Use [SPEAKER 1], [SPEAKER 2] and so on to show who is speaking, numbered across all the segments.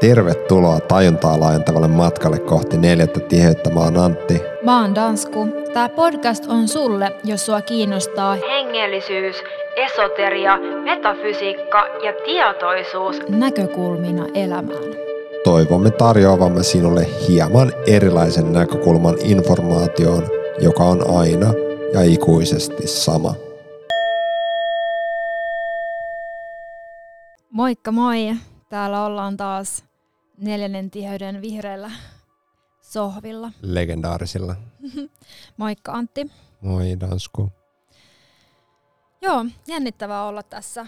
[SPEAKER 1] Tervetuloa tajuntaa laajentavalle matkalle kohti neljättä tiheyttä. Mä oon Antti.
[SPEAKER 2] Mä oon Dansku. Tää podcast on sulle, jos sua kiinnostaa hengellisyys, esoteria, metafysiikka ja tietoisuus näkökulmina elämään.
[SPEAKER 1] Toivomme tarjoavamme sinulle hieman erilaisen näkökulman informaatioon, joka on aina ja ikuisesti sama.
[SPEAKER 2] Moikka moi! Täällä ollaan taas neljännen tiheyden vihreällä sohvilla.
[SPEAKER 1] Legendaarisilla.
[SPEAKER 2] Moikka Antti.
[SPEAKER 1] Moi Dansku.
[SPEAKER 2] Joo, jännittävää olla tässä.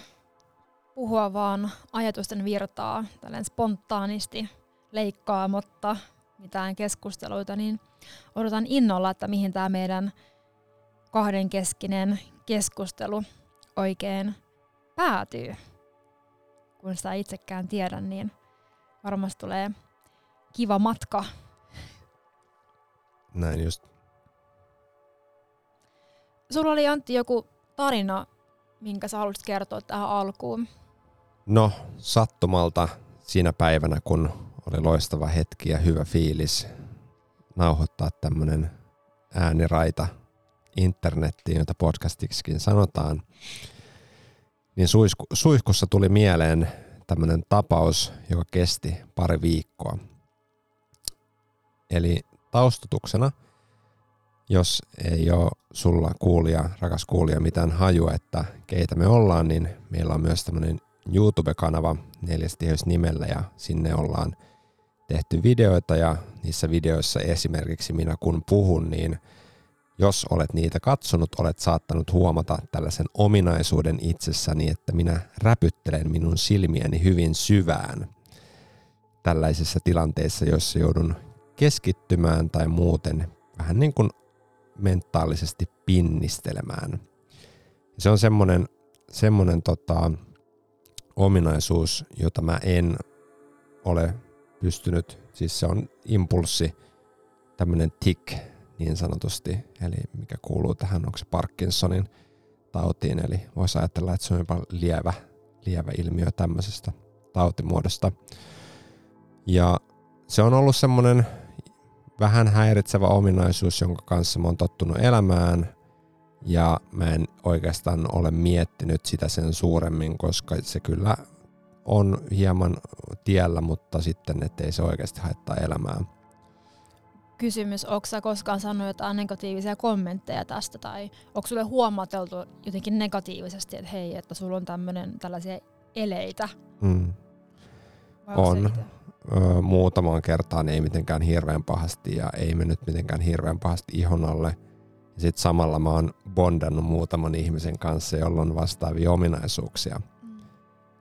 [SPEAKER 2] Puhua vaan ajatusten virtaa, tällainen spontaanisti leikkaamatta mitään keskusteluita, niin odotan innolla, että mihin tämä meidän kahdenkeskinen keskustelu oikein päätyy kun sitä itsekään tiedä, niin varmasti tulee kiva matka.
[SPEAKER 1] Näin just.
[SPEAKER 2] Sulla oli Antti joku tarina, minkä sä haluaisit kertoa tähän alkuun.
[SPEAKER 1] No, sattumalta siinä päivänä, kun oli loistava hetki ja hyvä fiilis nauhoittaa tämmönen ääniraita internettiin, jota podcastiksikin sanotaan, niin suisku, suihkussa tuli mieleen tämmöinen tapaus, joka kesti pari viikkoa. Eli taustutuksena, jos ei ole sulla kuulija, rakas kuulija, mitään hajua, että keitä me ollaan, niin meillä on myös tämmöinen YouTube-kanava neljästiheys nimellä ja sinne ollaan tehty videoita ja niissä videoissa esimerkiksi minä kun puhun, niin – jos olet niitä katsonut, olet saattanut huomata tällaisen ominaisuuden itsessäni, että minä räpyttelen minun silmiäni hyvin syvään tällaisissa tilanteissa, joissa joudun keskittymään tai muuten vähän niin kuin mentaalisesti pinnistelemään. Se on semmoinen, semmoinen tota, ominaisuus, jota mä en ole pystynyt, siis se on impulssi, tämmöinen tik, niin sanotusti, eli mikä kuuluu tähän, onko se Parkinsonin tautiin, eli voisi ajatella, että se on jopa lievä, lievä ilmiö tämmöisestä tautimuodosta. Ja se on ollut semmoinen vähän häiritsevä ominaisuus, jonka kanssa mä oon tottunut elämään, ja mä en oikeastaan ole miettinyt sitä sen suuremmin, koska se kyllä on hieman tiellä, mutta sitten ettei se oikeasti haittaa elämää
[SPEAKER 2] kysymys, onko sä koskaan sanonut jotain negatiivisia kommentteja tästä, tai onko sulle huomateltu jotenkin negatiivisesti, että hei, että sulla on tämmönen, tällaisia eleitä?
[SPEAKER 1] Mm. On. Ö, muutamaan kertaan ei mitenkään hirveän pahasti ja ei mennyt mitenkään hirveän pahasti ihon alle. Sitten samalla mä oon bondannut muutaman ihmisen kanssa, jolla on vastaavia ominaisuuksia. Mm.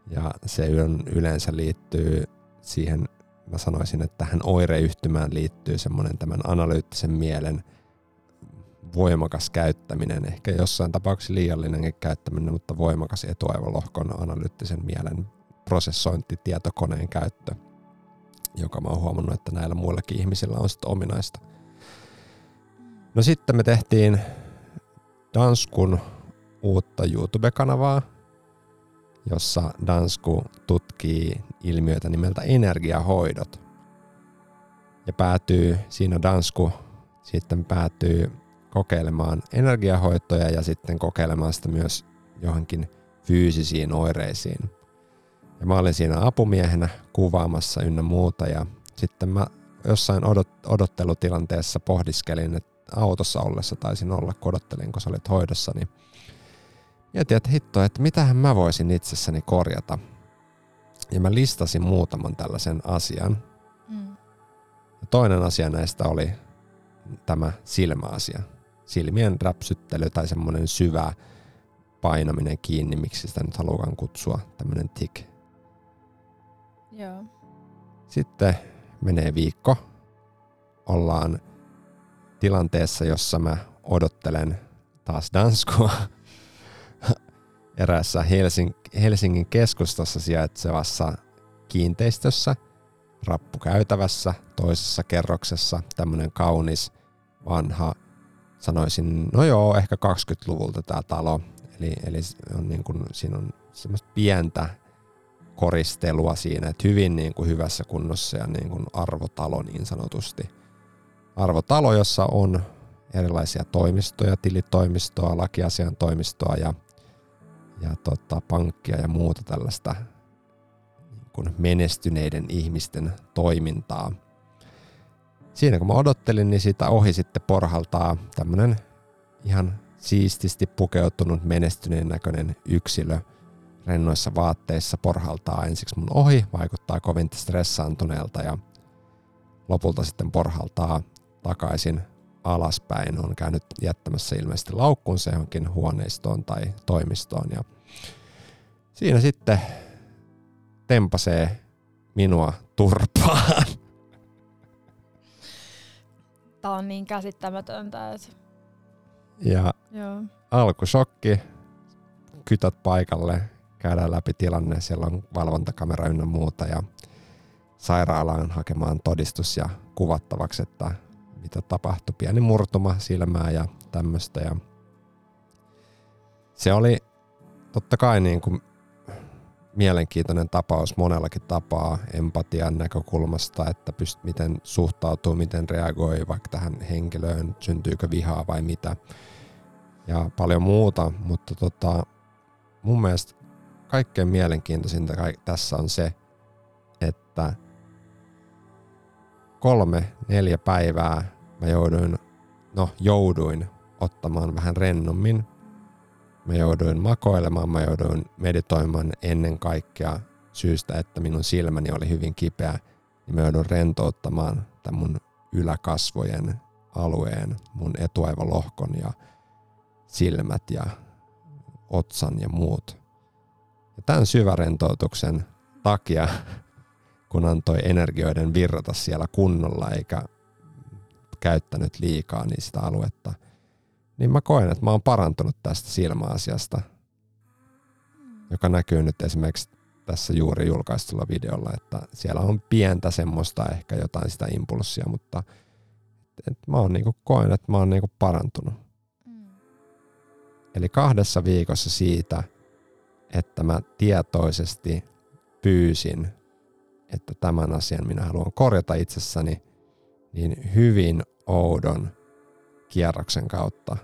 [SPEAKER 1] Ja se yleensä liittyy siihen mä sanoisin, että tähän oireyhtymään liittyy semmoinen tämän analyyttisen mielen voimakas käyttäminen, ehkä jossain tapauksessa liiallinenkin käyttäminen, mutta voimakas etuaivolohkon analyyttisen mielen prosessointi, tietokoneen käyttö, joka mä oon huomannut, että näillä muillakin ihmisillä on sitten ominaista. No sitten me tehtiin Danskun uutta YouTube-kanavaa, jossa Dansku tutkii ilmiöitä nimeltä energiahoidot. Ja päätyy, siinä Dansku sitten päätyy kokeilemaan energiahoitoja ja sitten kokeilemaan sitä myös johonkin fyysisiin oireisiin. Ja mä olin siinä apumiehenä kuvaamassa ynnä muuta ja sitten mä jossain odot- odottelutilanteessa pohdiskelin, että autossa ollessa taisin olla, kun odottelin, kun sä olit hoidossa, niin mietin, että hitto, että mitähän mä voisin itsessäni korjata. Ja mä listasin muutaman tällaisen asian. Mm. Ja toinen asia näistä oli tämä silmäasia. Silmien räpsyttely tai semmoinen syvä painaminen kiinni, miksi sitä nyt haluan kutsua, tämmöinen tik.
[SPEAKER 2] Joo.
[SPEAKER 1] Sitten menee viikko. Ollaan tilanteessa, jossa mä odottelen taas danskua eräässä Helsing- Helsingin keskustassa sijaitsevassa kiinteistössä, rappukäytävässä, toisessa kerroksessa, tämmöinen kaunis, vanha, sanoisin, no joo, ehkä 20-luvulta tämä talo. Eli, eli on niin kuin, siinä on semmoista pientä koristelua siinä, että hyvin niin kuin hyvässä kunnossa ja niin kuin arvotalo niin sanotusti. Arvotalo, jossa on erilaisia toimistoja, tilitoimistoa, lakiasian toimistoa ja, ja tota, pankkia ja muuta tällaista niin kuin menestyneiden ihmisten toimintaa. Siinä kun mä odottelin, niin sitä ohi sitten porhaltaa tämmönen ihan siististi pukeutunut menestyneen näköinen yksilö rennoissa vaatteissa porhaltaa ensiksi mun ohi, vaikuttaa kovin stressaantuneelta ja lopulta sitten porhaltaa takaisin alaspäin. On käynyt jättämässä ilmeisesti laukkunsa johonkin huoneistoon tai toimistoon ja siinä sitten tempasee minua turpaan.
[SPEAKER 2] Tämä on niin käsittämätöntä. Että...
[SPEAKER 1] Ja Joo. alkusokki, kytät paikalle, käydään läpi tilanne, siellä on valvontakamera ynnä muuta ja sairaalaan hakemaan todistus ja kuvattavaksi, että mitä tapahtui. Pieni murtuma silmää ja tämmöistä. Ja se oli totta kai niin kuin mielenkiintoinen tapaus monellakin tapaa empatian näkökulmasta, että pyst, miten suhtautuu, miten reagoi vaikka tähän henkilöön, syntyykö vihaa vai mitä ja paljon muuta, mutta tota, mun mielestä kaikkein mielenkiintoisinta tässä on se, että kolme, neljä päivää mä jouduin, no jouduin ottamaan vähän rennommin. Mä jouduin makoilemaan, mä jouduin meditoimaan ennen kaikkea syystä, että minun silmäni oli hyvin kipeä, niin mä joudun rentouttamaan tämän mun yläkasvojen alueen, mun etuaivalohkon ja silmät ja otsan ja muut. Ja tämän syvärentoutuksen takia, kun antoi energioiden virrata siellä kunnolla eikä käyttänyt liikaa niin sitä aluetta, niin mä koen, että mä oon parantunut tästä silmäasiasta, joka näkyy nyt esimerkiksi tässä juuri julkaistulla videolla, että siellä on pientä semmoista ehkä jotain sitä impulssia, mutta et mä oon niinku koen, että mä oon niinku parantunut. Mm. Eli kahdessa viikossa siitä, että mä tietoisesti pyysin, että tämän asian minä haluan korjata itsessäni, niin hyvin oudon kierroksen kautta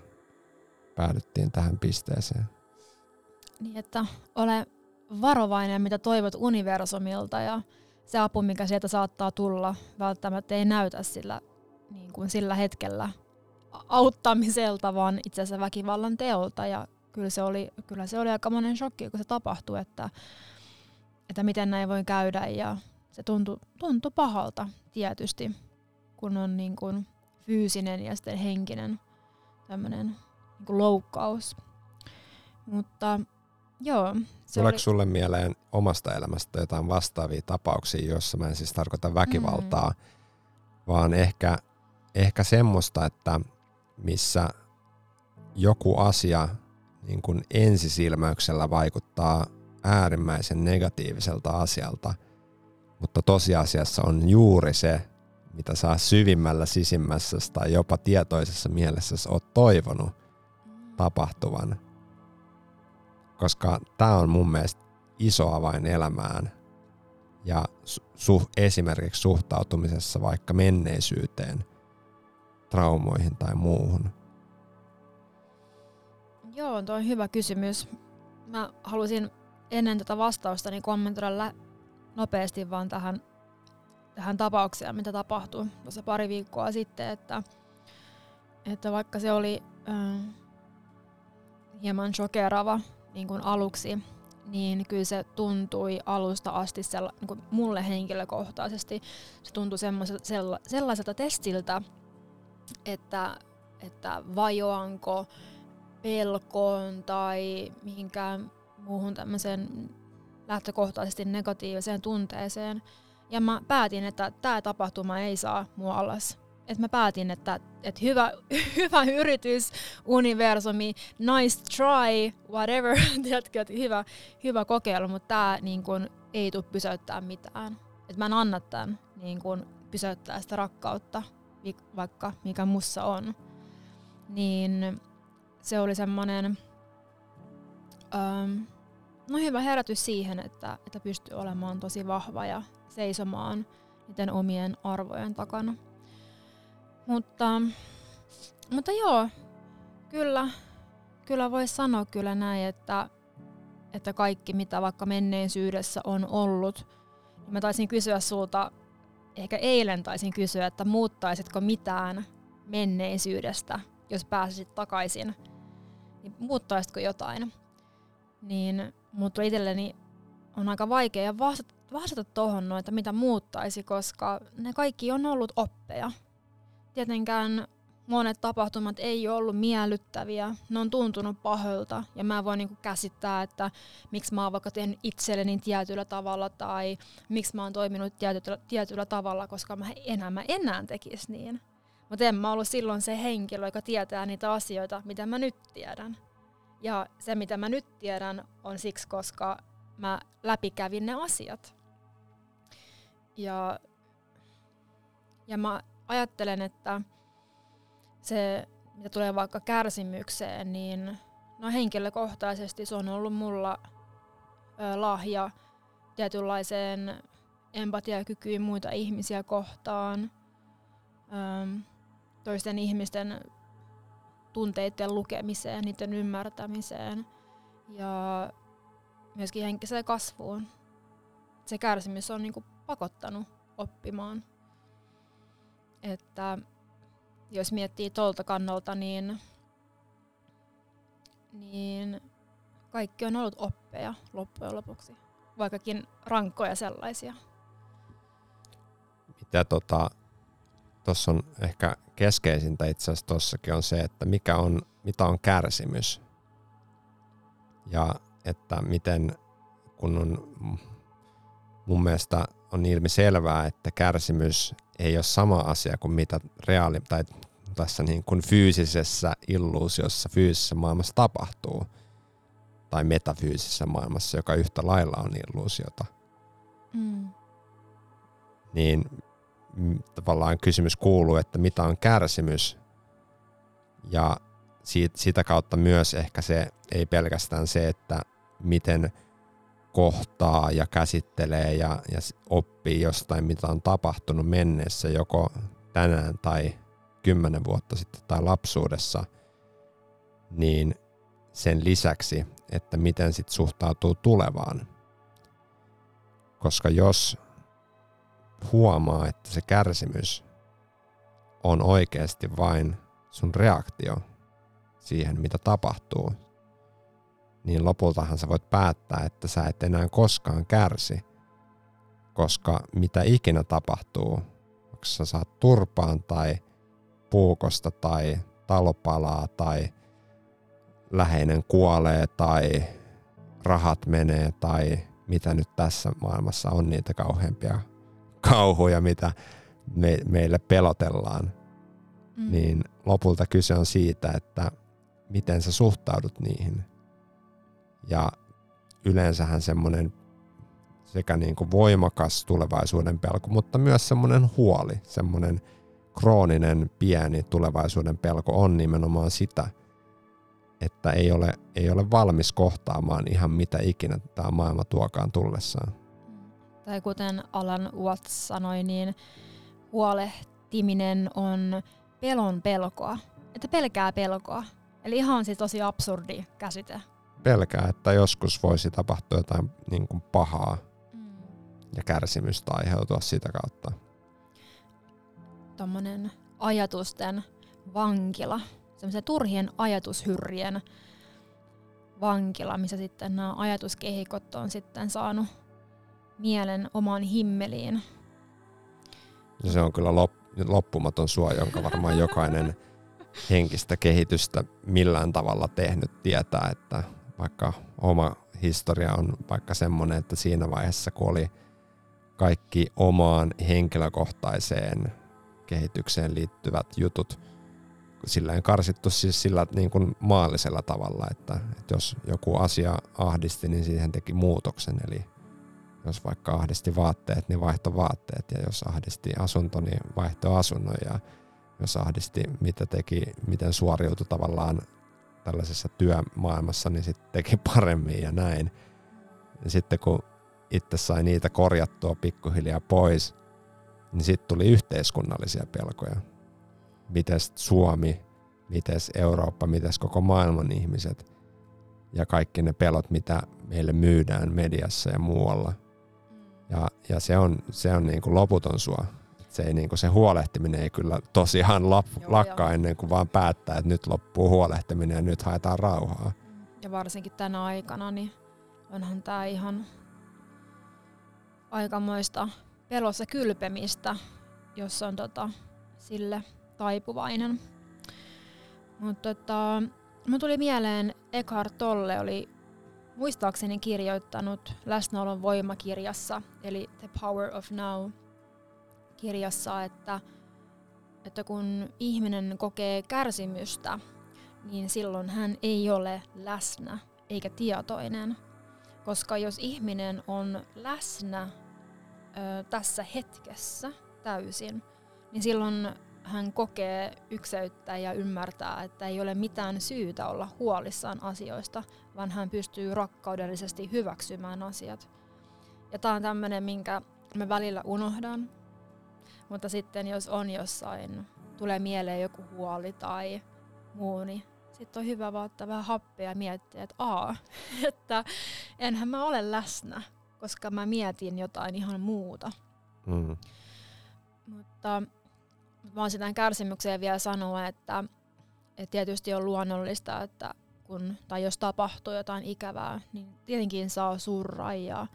[SPEAKER 1] päädyttiin tähän pisteeseen.
[SPEAKER 2] Niin, että ole varovainen, mitä toivot universumilta ja se apu, mikä sieltä saattaa tulla, välttämättä ei näytä sillä, niin kuin sillä hetkellä auttamiselta, vaan itse asiassa väkivallan teolta. Ja kyllä se oli, kyllä se oli aika monen shokki, kun se tapahtui, että, että miten näin voi käydä. Ja se tuntui, tuntui pahalta tietysti, kun on niin kuin fyysinen ja sitten henkinen tämmöinen niin kuin loukkaus. Mutta joo.
[SPEAKER 1] Se Tuleeko oli... sulle mieleen omasta elämästä jotain vastaavia tapauksia, joissa mä en siis tarkoita väkivaltaa, mm. vaan ehkä, ehkä semmoista, että missä joku asia niin kuin ensisilmäyksellä vaikuttaa äärimmäisen negatiiviselta asialta, mutta tosiasiassa on juuri se, mitä saa syvimmällä sisimmässä tai jopa tietoisessa mielessä oot toivonut tapahtuvan. Koska tämä on mun mielestä iso avain elämään ja su- esimerkiksi suhtautumisessa vaikka menneisyyteen, traumoihin tai muuhun.
[SPEAKER 2] Joo, tuo on hyvä kysymys. Mä halusin ennen tätä vastausta niin kommentoida nopeasti vaan tähän tähän tapaukseen, mitä tapahtui tuossa pari viikkoa sitten, että, että vaikka se oli äh, hieman shokeraava niin kuin aluksi, niin kyllä se tuntui alusta asti sella, niin kuin mulle henkilökohtaisesti, se tuntui sella, sellaiselta testiltä, että, että vajoanko pelkoon tai mihinkään muuhun tämmöiseen lähtökohtaisesti negatiiviseen tunteeseen, ja mä päätin, että tämä tapahtuma ei saa mua alas. Et mä päätin, että, että hyvä, hyvä yritys, universumi, nice try, whatever, tiedätkö, että hyvä, hyvä kokeilu, mutta tämä niin ei tule pysäyttää mitään. Et mä en anna tämän niin kun, pysäyttää sitä rakkautta, vaikka mikä mussa on. Niin se oli semmoinen, um, no hyvä herätys siihen, että, että pystyy olemaan tosi vahva ja seisomaan niiden omien arvojen takana. Mutta, mutta joo, kyllä, kyllä voisi sanoa kyllä näin, että, että kaikki mitä vaikka menneisyydessä on ollut, niin mä taisin kysyä sulta, ehkä eilen taisin kysyä, että muuttaisitko mitään menneisyydestä, jos pääsisit takaisin, niin muuttaisitko jotain? Niin mutta itselleni on aika vaikea vastata, vastata tuohon, no, että mitä muuttaisi, koska ne kaikki on ollut oppeja. Tietenkään monet tapahtumat ei ole ollut miellyttäviä, ne on tuntunut pahoilta ja mä voin niinku käsittää, että miksi mä oon vaikka tehnyt itselleni tietyllä tavalla tai miksi mä oon toiminut tietyllä, tietyllä tavalla, koska mä enää mä enää tekis niin. Mutta en mä ollut silloin se henkilö, joka tietää niitä asioita, mitä mä nyt tiedän. Ja se, mitä mä nyt tiedän, on siksi, koska mä läpikävin ne asiat. Ja, ja mä ajattelen, että se, mitä tulee vaikka kärsimykseen, niin no henkilökohtaisesti se on ollut mulla ö, lahja tietynlaiseen empatiakykyyn muita ihmisiä kohtaan, ö, toisten ihmisten tunteiden lukemiseen, niiden ymmärtämiseen ja myöskin henkiseen kasvuun. Se kärsimys on niinku pakottanut oppimaan. Että jos miettii tuolta kannalta, niin, niin kaikki on ollut oppeja loppujen lopuksi, vaikkakin rankkoja sellaisia.
[SPEAKER 1] Mitä tota, tuossa on ehkä keskeisintä itse asiassa tuossakin on se, että mikä on, mitä on kärsimys. Ja että miten, kun on mun mielestä on ilmi selvää, että kärsimys ei ole sama asia kuin mitä reaali, tai tässä niin kuin fyysisessä illuusiossa, fyysisessä maailmassa tapahtuu. Tai metafyysisessä maailmassa, joka yhtä lailla on illuusiota. Mm. Niin tavallaan kysymys kuuluu, että mitä on kärsimys ja siitä, sitä kautta myös ehkä se ei pelkästään se, että miten kohtaa ja käsittelee ja, ja oppii jostain, mitä on tapahtunut menneessä joko tänään tai kymmenen vuotta sitten tai lapsuudessa, niin sen lisäksi, että miten sit suhtautuu tulevaan. Koska jos huomaa, että se kärsimys on oikeasti vain sun reaktio siihen, mitä tapahtuu, niin lopultahan sä voit päättää, että sä et enää koskaan kärsi, koska mitä ikinä tapahtuu, onko sä saat turpaan tai puukosta tai talopalaa tai läheinen kuolee tai rahat menee tai mitä nyt tässä maailmassa on niitä kauheampia kauhuja, mitä me, meille pelotellaan, mm. niin lopulta kyse on siitä, että miten sä suhtaudut niihin. Ja yleensähän semmoinen sekä niin kuin voimakas tulevaisuuden pelko, mutta myös semmoinen huoli, semmoinen krooninen pieni tulevaisuuden pelko on nimenomaan sitä, että ei ole, ei ole valmis kohtaamaan ihan mitä ikinä tämä maailma tuokaan tullessaan
[SPEAKER 2] tai kuten Alan Watts sanoi, niin huolehtiminen on pelon pelkoa. Että pelkää pelkoa. Eli ihan siis tosi absurdi käsite.
[SPEAKER 1] Pelkää, että joskus voisi tapahtua jotain niin kuin pahaa mm. ja kärsimystä aiheutua sitä kautta.
[SPEAKER 2] Tuommoinen ajatusten vankila, semmoisen turhien ajatushyrrien vankila, missä sitten nämä ajatuskehikot on sitten saanut mielen omaan himmeliin.
[SPEAKER 1] Se on kyllä loppumaton suo, jonka varmaan jokainen henkistä kehitystä millään tavalla tehnyt tietää, että vaikka oma historia on vaikka semmoinen, että siinä vaiheessa kun oli kaikki omaan henkilökohtaiseen kehitykseen liittyvät jutut silleen karsittu siis sillä niin kuin maallisella tavalla, että, että jos joku asia ahdisti, niin siihen teki muutoksen, eli jos vaikka ahdisti vaatteet, niin vaihto vaatteet. Ja jos ahdisti asunto, niin vaihto asunnon. Ja jos ahdisti, mitä teki, miten suoriutui tavallaan tällaisessa työmaailmassa, niin sitten teki paremmin ja näin. Ja sitten kun itse sai niitä korjattua pikkuhiljaa pois, niin sitten tuli yhteiskunnallisia pelkoja. Mites Suomi, mites Eurooppa, mites koko maailman ihmiset ja kaikki ne pelot, mitä meille myydään mediassa ja muualla. Ja, ja se on, se on niin kuin loputon sua. Se, ei, niin kuin se huolehtiminen ei kyllä tosiaan lap, Joo, lakkaa jo. ennen kuin vaan päättää, että nyt loppuu huolehtiminen ja nyt haetaan rauhaa.
[SPEAKER 2] Ja varsinkin tänä aikana, niin onhan tämä ihan aikamoista pelossa kylpemistä, jos on tota, sille taipuvainen. Mutta tota, mun tuli mieleen, Eckhart Tolle oli muistaakseni kirjoittanut Läsnäolon voimakirjassa, eli The Power of Now kirjassa, että, että kun ihminen kokee kärsimystä, niin silloin hän ei ole läsnä eikä tietoinen. Koska jos ihminen on läsnä ö, tässä hetkessä täysin, niin silloin hän kokee ykseyttä ja ymmärtää, että ei ole mitään syytä olla huolissaan asioista, vaan hän pystyy rakkaudellisesti hyväksymään asiat. Ja tämä on tämmöinen, minkä mä välillä unohdan, mutta sitten jos on jossain, tulee mieleen joku huoli tai muu, niin sitten on hyvä vaan ottaa vähän happea ja miettiä, että aa, että enhän mä ole läsnä, koska mä mietin jotain ihan muuta. Mm. Mutta mä oon sitä kärsimykseen vielä sanoa, että, että tietysti on luonnollista, että kun, tai jos tapahtuu jotain ikävää, niin tietenkin saa surra ja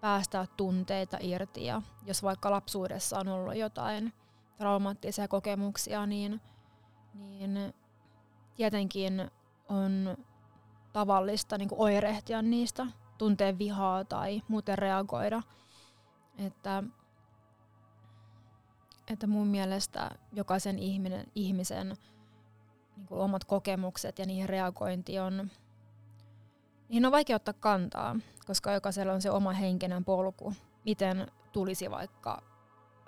[SPEAKER 2] päästää tunteita irti. Ja jos vaikka lapsuudessa on ollut jotain traumaattisia kokemuksia, niin, niin tietenkin on tavallista niin oirehtia niistä, tuntea vihaa tai muuten reagoida. Että että mun mielestä jokaisen ihminen, ihmisen niin kuin omat kokemukset ja niihin reagointi on, niihin on vaikea ottaa kantaa, koska jokaisella on se oma henkinen polku, miten tulisi vaikka,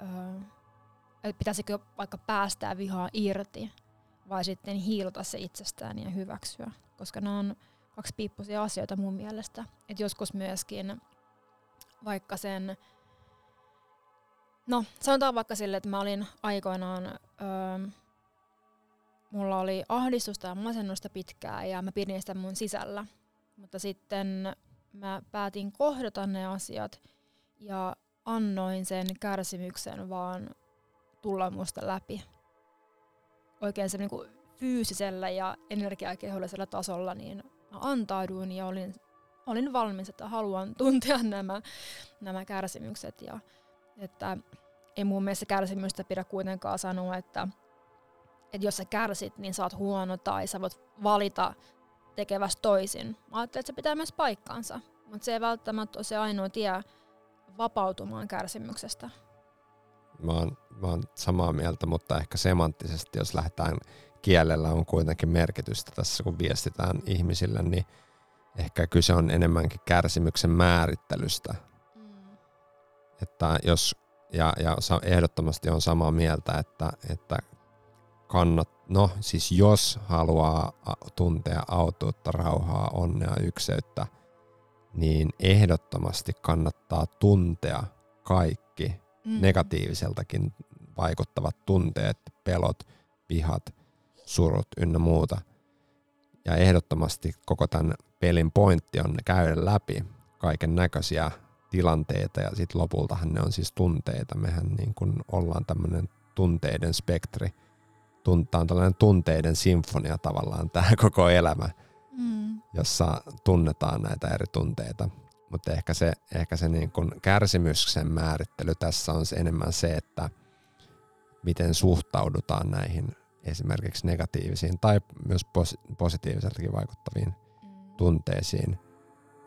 [SPEAKER 2] öö, pitäisikö vaikka päästää vihaa irti vai sitten hiilota se itsestään ja hyväksyä, koska nämä on kaksi piippuisia asioita mun mielestä. Et joskus myöskin vaikka sen No, sanotaan vaikka sille, että mä olin aikoinaan, öö, mulla oli ahdistusta ja masennusta pitkään ja mä pidin sitä mun sisällä. Mutta sitten mä päätin kohdata ne asiat ja annoin sen kärsimyksen vaan tulla musta läpi. Oikein se niinku fyysisellä ja energiakehollisella tasolla, niin mä antauduin ja olin, olin valmis, että haluan tuntea nämä, nämä kärsimykset. Ja että ei mun mielestä kärsimystä pidä kuitenkaan sanoa, että, että jos sä kärsit, niin sä oot huono tai sä voit valita tekevästä toisin. Mä ajattelen, että se pitää myös paikkaansa, mutta se ei välttämättä ole se ainoa tie vapautumaan kärsimyksestä.
[SPEAKER 1] Mä oon, mä oon samaa mieltä, mutta ehkä semanttisesti, jos lähdetään kielellä on kuitenkin merkitystä tässä, kun viestitään ihmisille, niin ehkä kyse on enemmänkin kärsimyksen määrittelystä että jos, ja, ja ehdottomasti on samaa mieltä, että, että kannat, no siis jos haluaa tuntea autuutta, rauhaa, onnea, ykseyttä, niin ehdottomasti kannattaa tuntea kaikki mm. negatiiviseltakin vaikuttavat tunteet, pelot, vihat, surut ynnä muuta. Ja ehdottomasti koko tämän pelin pointti on käydä läpi kaiken näköisiä tilanteita ja sitten lopultahan ne on siis tunteita. Mehän niin kuin ollaan tämmöinen tunteiden spektri. Tuntaa on tällainen tunteiden sinfonia tavallaan tämä koko elämä, mm. jossa tunnetaan näitä eri tunteita. Mutta ehkä se, ehkä se niin kuin kärsimyksen määrittely tässä on se enemmän se, että miten suhtaudutaan näihin esimerkiksi negatiivisiin tai myös positiiviseltakin vaikuttaviin mm. tunteisiin –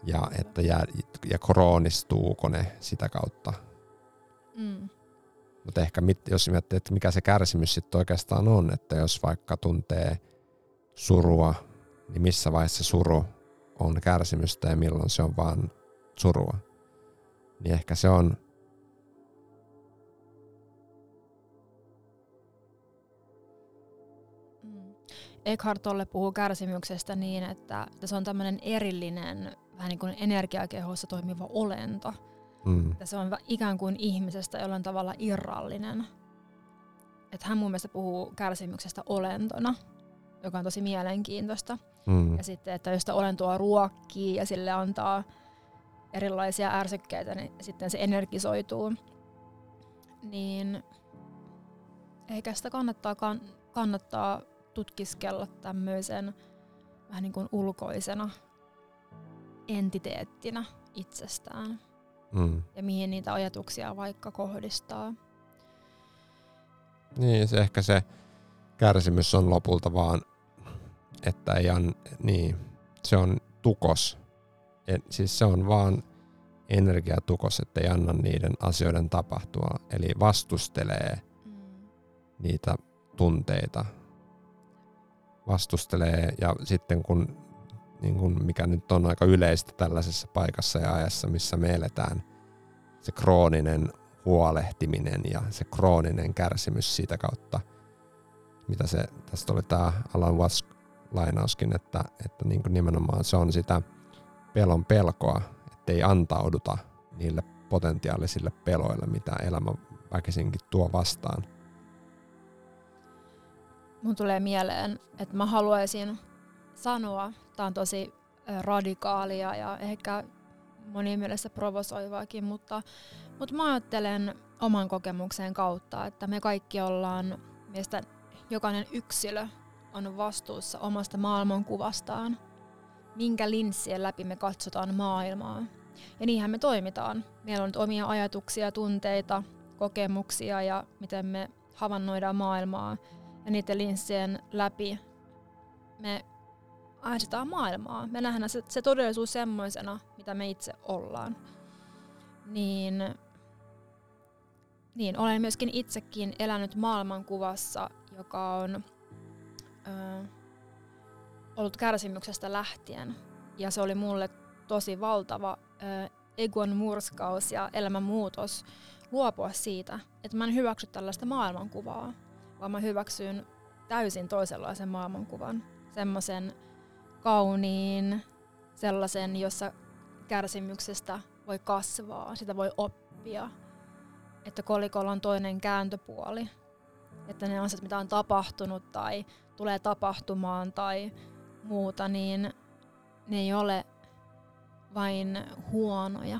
[SPEAKER 1] ja että jää, ja kroonistuuko ne sitä kautta. Mm. Mutta ehkä mit, jos miettii, että mikä se kärsimys sitten oikeastaan on, että jos vaikka tuntee surua, niin missä vaiheessa suru on kärsimystä ja milloin se on vaan surua. Niin ehkä se on
[SPEAKER 2] Eckhart Tolle puhuu kärsimyksestä niin, että se on tämmöinen erillinen vähän niin kuin energiakehossa toimiva olento.
[SPEAKER 1] Mm.
[SPEAKER 2] Että se on ikään kuin ihmisestä jollain tavalla irrallinen. Että hän mun mielestä puhuu kärsimyksestä olentona, joka on tosi mielenkiintoista.
[SPEAKER 1] Mm.
[SPEAKER 2] Ja sitten, että jos sitä olentoa ruokkii ja sille antaa erilaisia ärsykkeitä, niin sitten se energisoituu. Niin ehkä sitä kannattaa, kannattaa tutkiskella tämmöisen vähän niin kuin ulkoisena entiteettinä itsestään.
[SPEAKER 1] Mm.
[SPEAKER 2] Ja mihin niitä ajatuksia vaikka kohdistaa.
[SPEAKER 1] Niin, se ehkä se kärsimys on lopulta vaan, että ei an, niin, se on tukos. Et, siis se on vaan energiatukos, että ei anna niiden asioiden tapahtua. Eli vastustelee mm. niitä tunteita. Vastustelee ja sitten kun, niin kun, mikä nyt on aika yleistä tällaisessa paikassa ja ajassa, missä me eletään, se krooninen huolehtiminen ja se krooninen kärsimys siitä kautta, mitä se, tästä oli tämä Alan Watts lainauskin, että, että niin kuin nimenomaan se on sitä pelon pelkoa, ettei antauduta niille potentiaalisille peloille, mitä elämä väkisinkin tuo vastaan.
[SPEAKER 2] Mun tulee mieleen, että mä haluaisin sanoa, tämä on tosi radikaalia ja ehkä monien mielestä provosoivaakin, mutta, mutta mä ajattelen oman kokemuksen kautta, että me kaikki ollaan, meistä jokainen yksilö on vastuussa omasta maailmankuvastaan, minkä linssien läpi me katsotaan maailmaa. Ja niinhän me toimitaan. Meillä on omia ajatuksia, tunteita, kokemuksia ja miten me havainnoidaan maailmaa. Ja niiden linssien läpi me ahdistetaan maailmaa. Me nähdään se, se todellisuus semmoisena, mitä me itse ollaan. Niin, niin olen myöskin itsekin elänyt maailmankuvassa, joka on ö, ollut kärsimyksestä lähtien. Ja se oli mulle tosi valtava ö, egon murskaus ja elämän muutos luopua siitä, että mä en hyväksy tällaista maailmankuvaa, vaan mä hyväksyn täysin toisenlaisen maailmankuvan. Semmoisen kauniin, sellaisen, jossa kärsimyksestä voi kasvaa, sitä voi oppia. Että kolikolla on toinen kääntöpuoli. Että ne asiat, mitä on tapahtunut tai tulee tapahtumaan tai muuta, niin ne ei ole vain huonoja,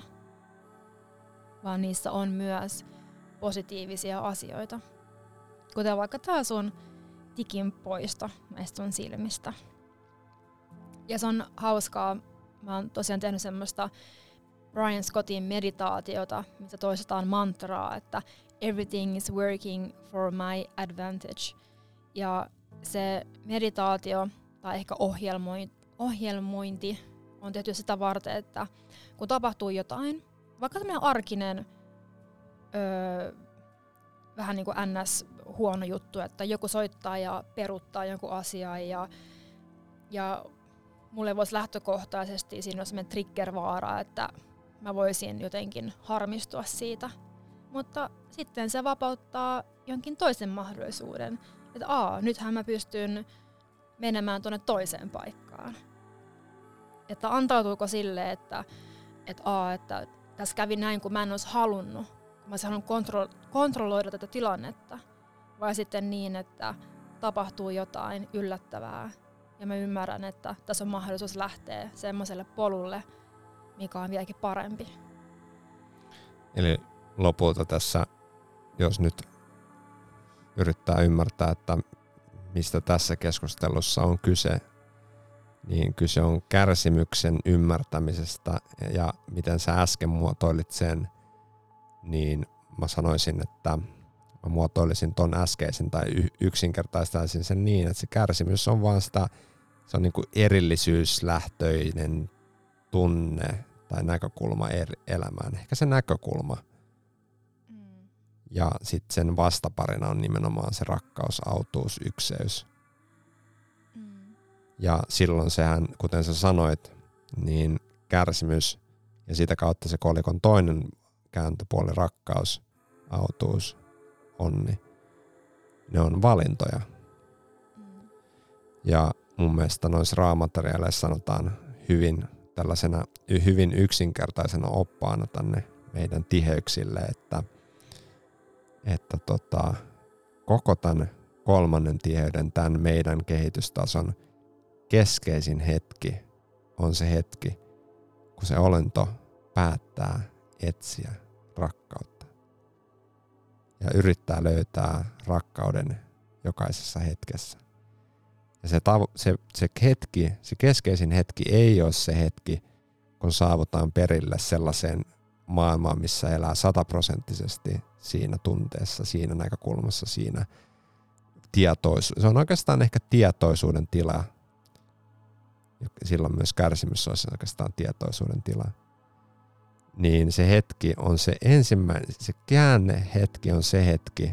[SPEAKER 2] vaan niissä on myös positiivisia asioita. Kuten vaikka tämä sun tikin poisto näistä sun silmistä. Ja se on hauskaa. Mä oon tosiaan tehnyt semmoista Brian Scottin meditaatiota, missä toistetaan mantraa, että everything is working for my advantage. Ja se meditaatio tai ehkä ohjelmointi on tehty sitä varten, että kun tapahtuu jotain, vaikka tämmöinen arkinen öö, vähän niin kuin ns. huono juttu, että joku soittaa ja peruttaa jonkun asian ja, ja mulle voisi lähtökohtaisesti siinä on semmoinen trigger-vaara, että mä voisin jotenkin harmistua siitä. Mutta sitten se vapauttaa jonkin toisen mahdollisuuden, että aa, nythän mä pystyn menemään tuonne toiseen paikkaan. Että antautuuko sille, että, että, aa, että tässä kävi näin, kun mä en olisi halunnut, mä olisin halunnut kontro- kontrolloida tätä tilannetta, vai sitten niin, että tapahtuu jotain yllättävää ja mä ymmärrän, että tässä on mahdollisuus lähteä semmoiselle polulle, mikä on vieläkin parempi.
[SPEAKER 1] Eli lopulta tässä, jos nyt yrittää ymmärtää, että mistä tässä keskustelussa on kyse, niin kyse on kärsimyksen ymmärtämisestä ja miten sä äsken muotoilit sen, niin mä sanoisin, että mä muotoilisin ton äskeisen tai yksinkertaistaisin sen niin, että se kärsimys on vaan sitä, se on niin kuin erillisyyslähtöinen tunne tai näkökulma eri elämään. Ehkä se näkökulma. Mm. Ja sitten sen vastaparina on nimenomaan se rakkaus, autuus, ykseys. Mm. Ja silloin sehän, kuten sä sanoit, niin kärsimys ja sitä kautta se kolikon toinen kääntöpuoli, rakkaus, autuus, onni, ne on valintoja. Ja mun mielestä noissa raamateriaaleissa sanotaan hyvin tällaisena hyvin yksinkertaisena oppaana tänne meidän tiheyksille, että, että tota, koko tämän kolmannen tiheyden, tämän meidän kehitystason keskeisin hetki on se hetki, kun se olento päättää etsiä rakkautta ja yrittää löytää rakkauden jokaisessa hetkessä. Ja se, tav- se, se hetki, se keskeisin hetki ei ole se hetki, kun saavutaan perille sellaiseen maailmaan, missä elää sataprosenttisesti siinä tunteessa, siinä näkökulmassa, siinä tietoisuus. Se on oikeastaan ehkä tietoisuuden tila. Silloin myös kärsimys olisi oikeastaan tietoisuuden tila. Niin se hetki on se ensimmäinen, se käänne hetki on se hetki,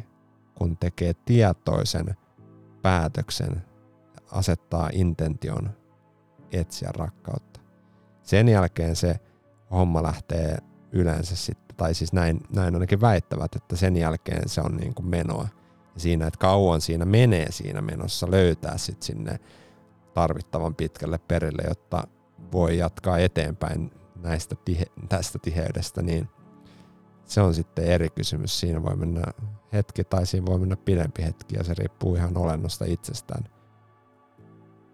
[SPEAKER 1] kun tekee tietoisen päätöksen, asettaa intention etsiä rakkautta. Sen jälkeen se homma lähtee yleensä sitten, tai siis näin, näin ainakin väittävät, että sen jälkeen se on niin kuin menoa. Ja siinä, että kauan siinä menee siinä menossa löytää sitten sinne tarvittavan pitkälle perille, jotta voi jatkaa eteenpäin näistä tihe, tästä tiheydestä, niin se on sitten eri kysymys. Siinä voi mennä hetki tai siinä voi mennä pidempi hetki ja se riippuu ihan olennosta itsestään.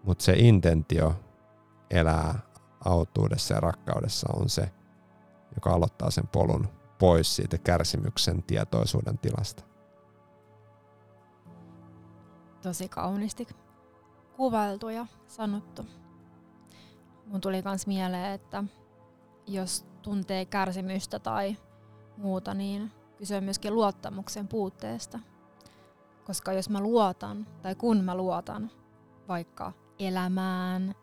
[SPEAKER 1] Mutta se intentio elää autuudessa ja rakkaudessa on se, joka aloittaa sen polun pois siitä kärsimyksen tietoisuuden tilasta.
[SPEAKER 2] Tosi kaunisti kuvailtu ja sanottu. Mun tuli myös mieleen, että jos tuntee kärsimystä tai muuta, niin kyse on myöskin luottamuksen puutteesta. Koska jos mä luotan, tai kun mä luotan vaikka elämään,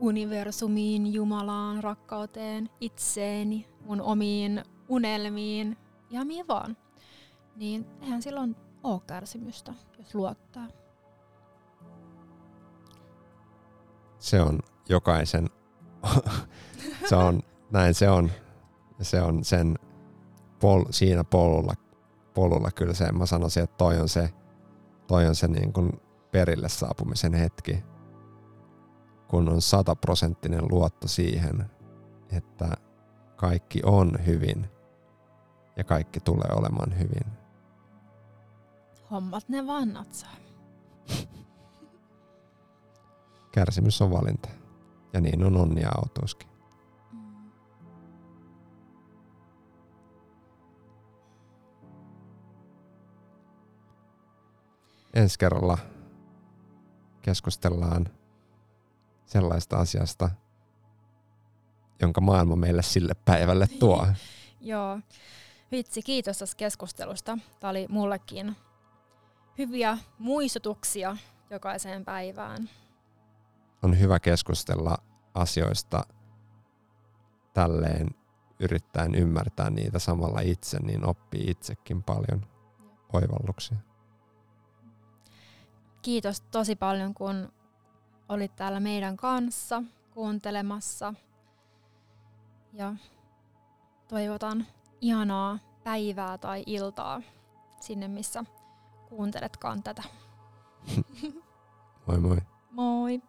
[SPEAKER 2] universumiin, Jumalaan, rakkauteen, itseeni, mun omiin unelmiin, ja mihin vaan, niin eihän silloin ole kärsimystä, jos luottaa.
[SPEAKER 1] Se on jokaisen, se on, näin se on, se on sen pol, siinä polulla, polulla kyllä se, mä sanoisin, että toi on se, toi on se niin kuin perille saapumisen hetki, kun on sataprosenttinen luotto siihen, että kaikki on hyvin ja kaikki tulee olemaan hyvin.
[SPEAKER 2] Hommat ne vaan natsaa.
[SPEAKER 1] Kärsimys on valinta. Ja niin on onni ja Ensi kerralla keskustellaan sellaista asiasta, jonka maailma meille sille päivälle tuo.
[SPEAKER 2] Joo. Vitsi, kiitos tästä keskustelusta. Tämä oli mullekin hyviä muistutuksia jokaiseen päivään.
[SPEAKER 1] On hyvä keskustella asioista tälleen yrittäen ymmärtää niitä samalla itse, niin oppii itsekin paljon oivalluksia.
[SPEAKER 2] Kiitos tosi paljon, kun olit täällä meidän kanssa kuuntelemassa. Ja toivotan ihanaa päivää tai iltaa sinne, missä kuunteletkaan tätä.
[SPEAKER 1] moi moi.
[SPEAKER 2] Moi.